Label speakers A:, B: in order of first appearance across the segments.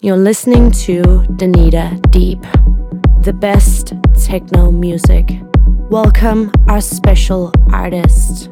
A: You're listening to Danita Deep, the best techno music. Welcome our special artist.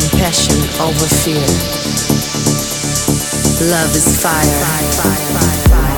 B: Compassion over fear. Love is fire. fire, fire, fire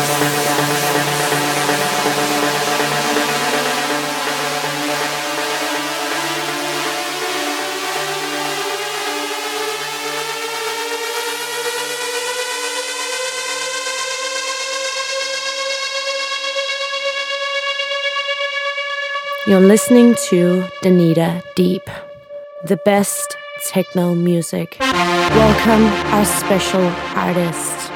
A: You're listening to Danita Deep, the best techno music. Welcome our special artist.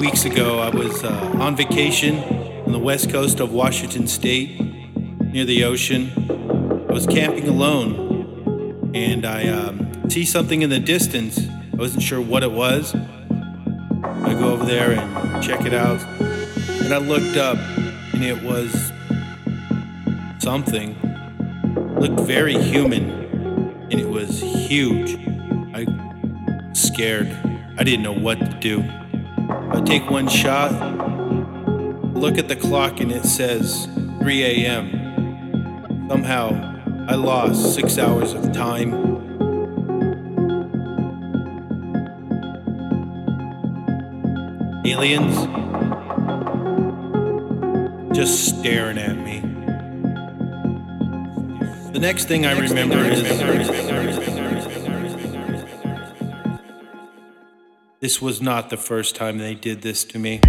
C: Weeks ago, I was uh, on vacation on the west coast of Washington State near the ocean. I was camping alone and I um, see something in the distance. I wasn't sure what it was. I go over there and check it out. And I looked up and it was something. It looked very human and it was huge. I scared. I didn't know what to do. I take one shot, look at the clock, and it says 3 a.m. Somehow, I lost six hours of time. Aliens just staring at me. The next thing I remember is. This was not the first time they did this to me.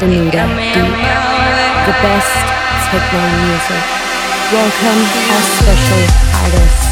D: Deep, the best techno music. Welcome our special artist.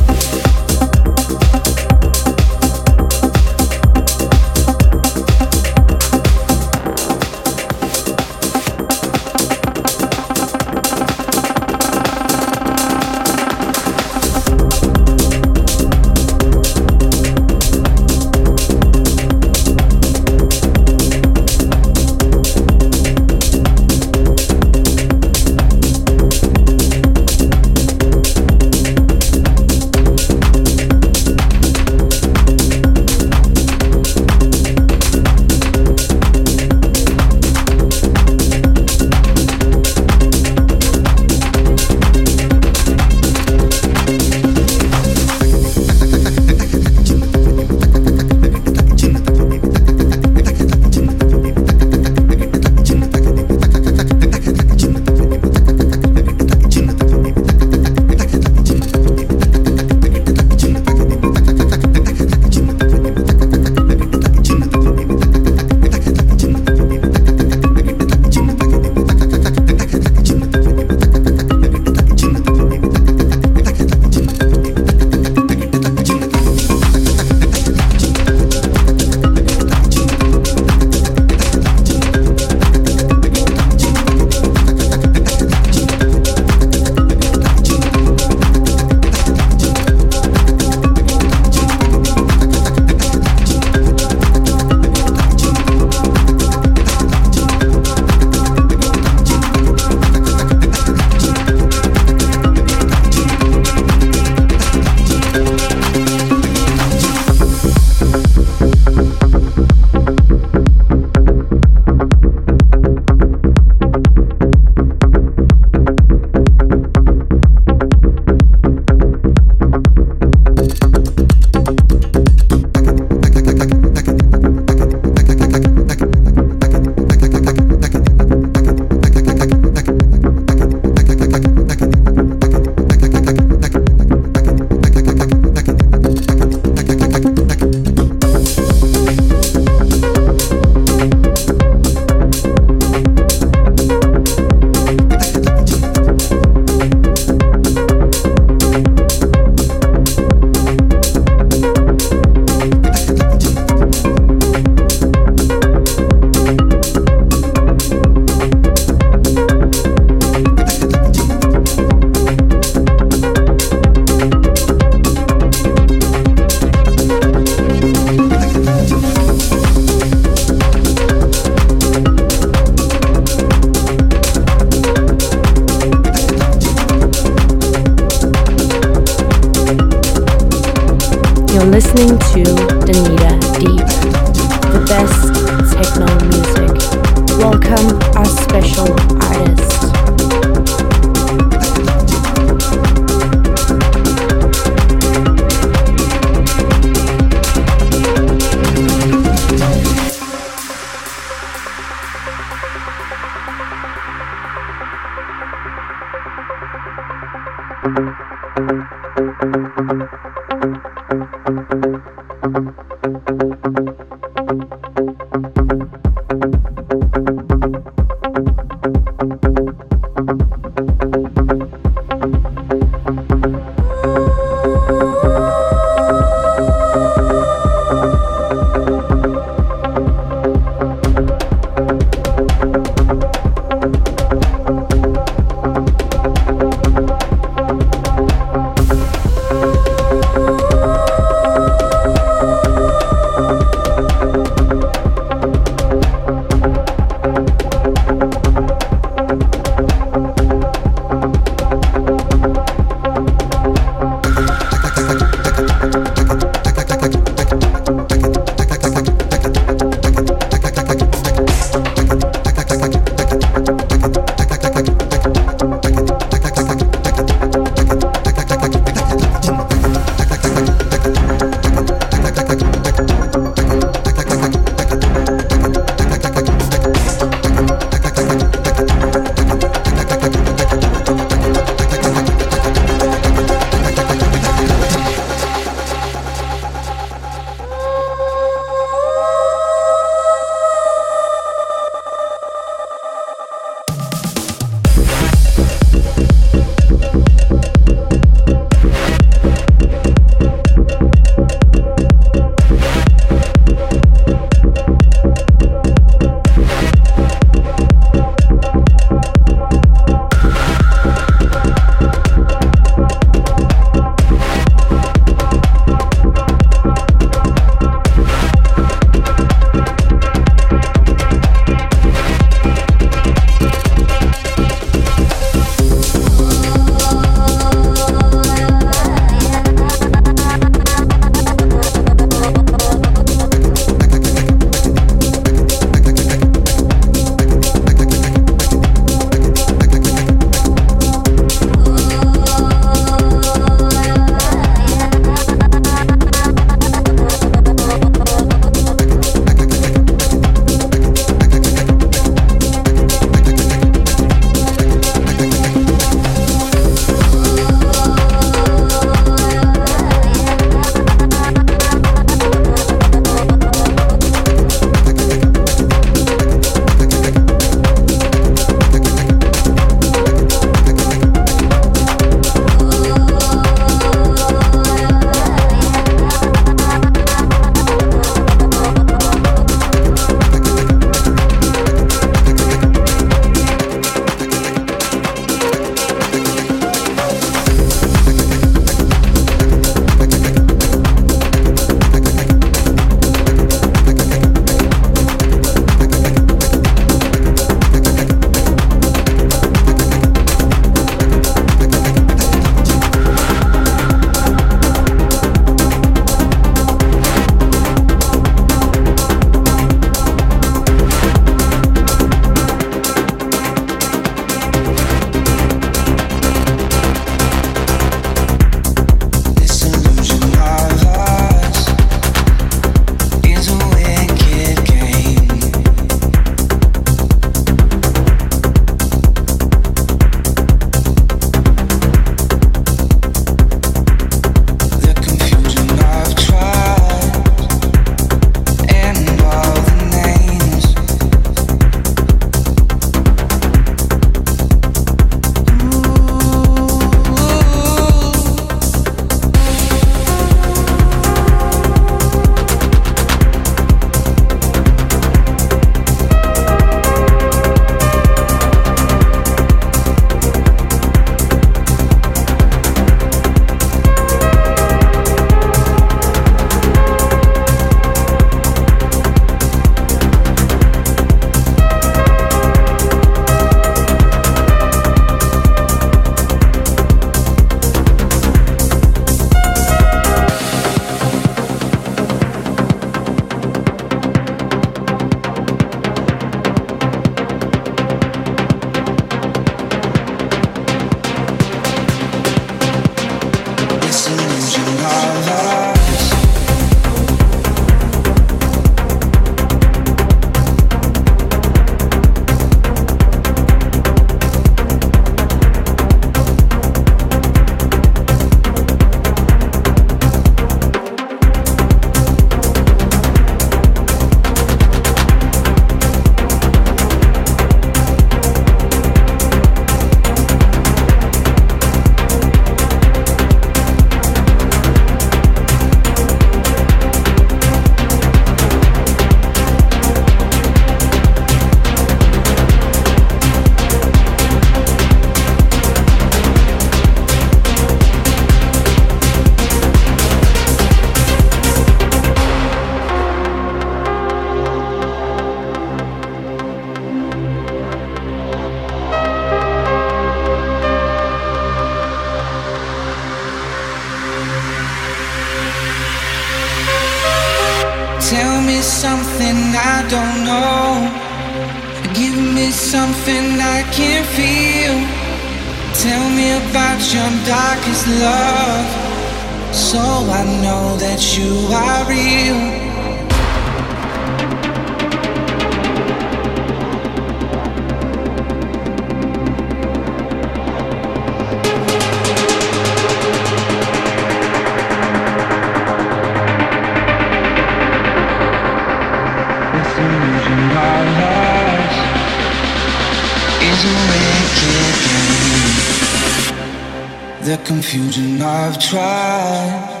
A: The confusion I've tried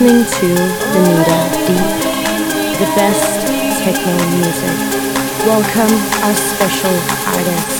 E: listening to Danita Deep, the best techno music. Welcome our special artist.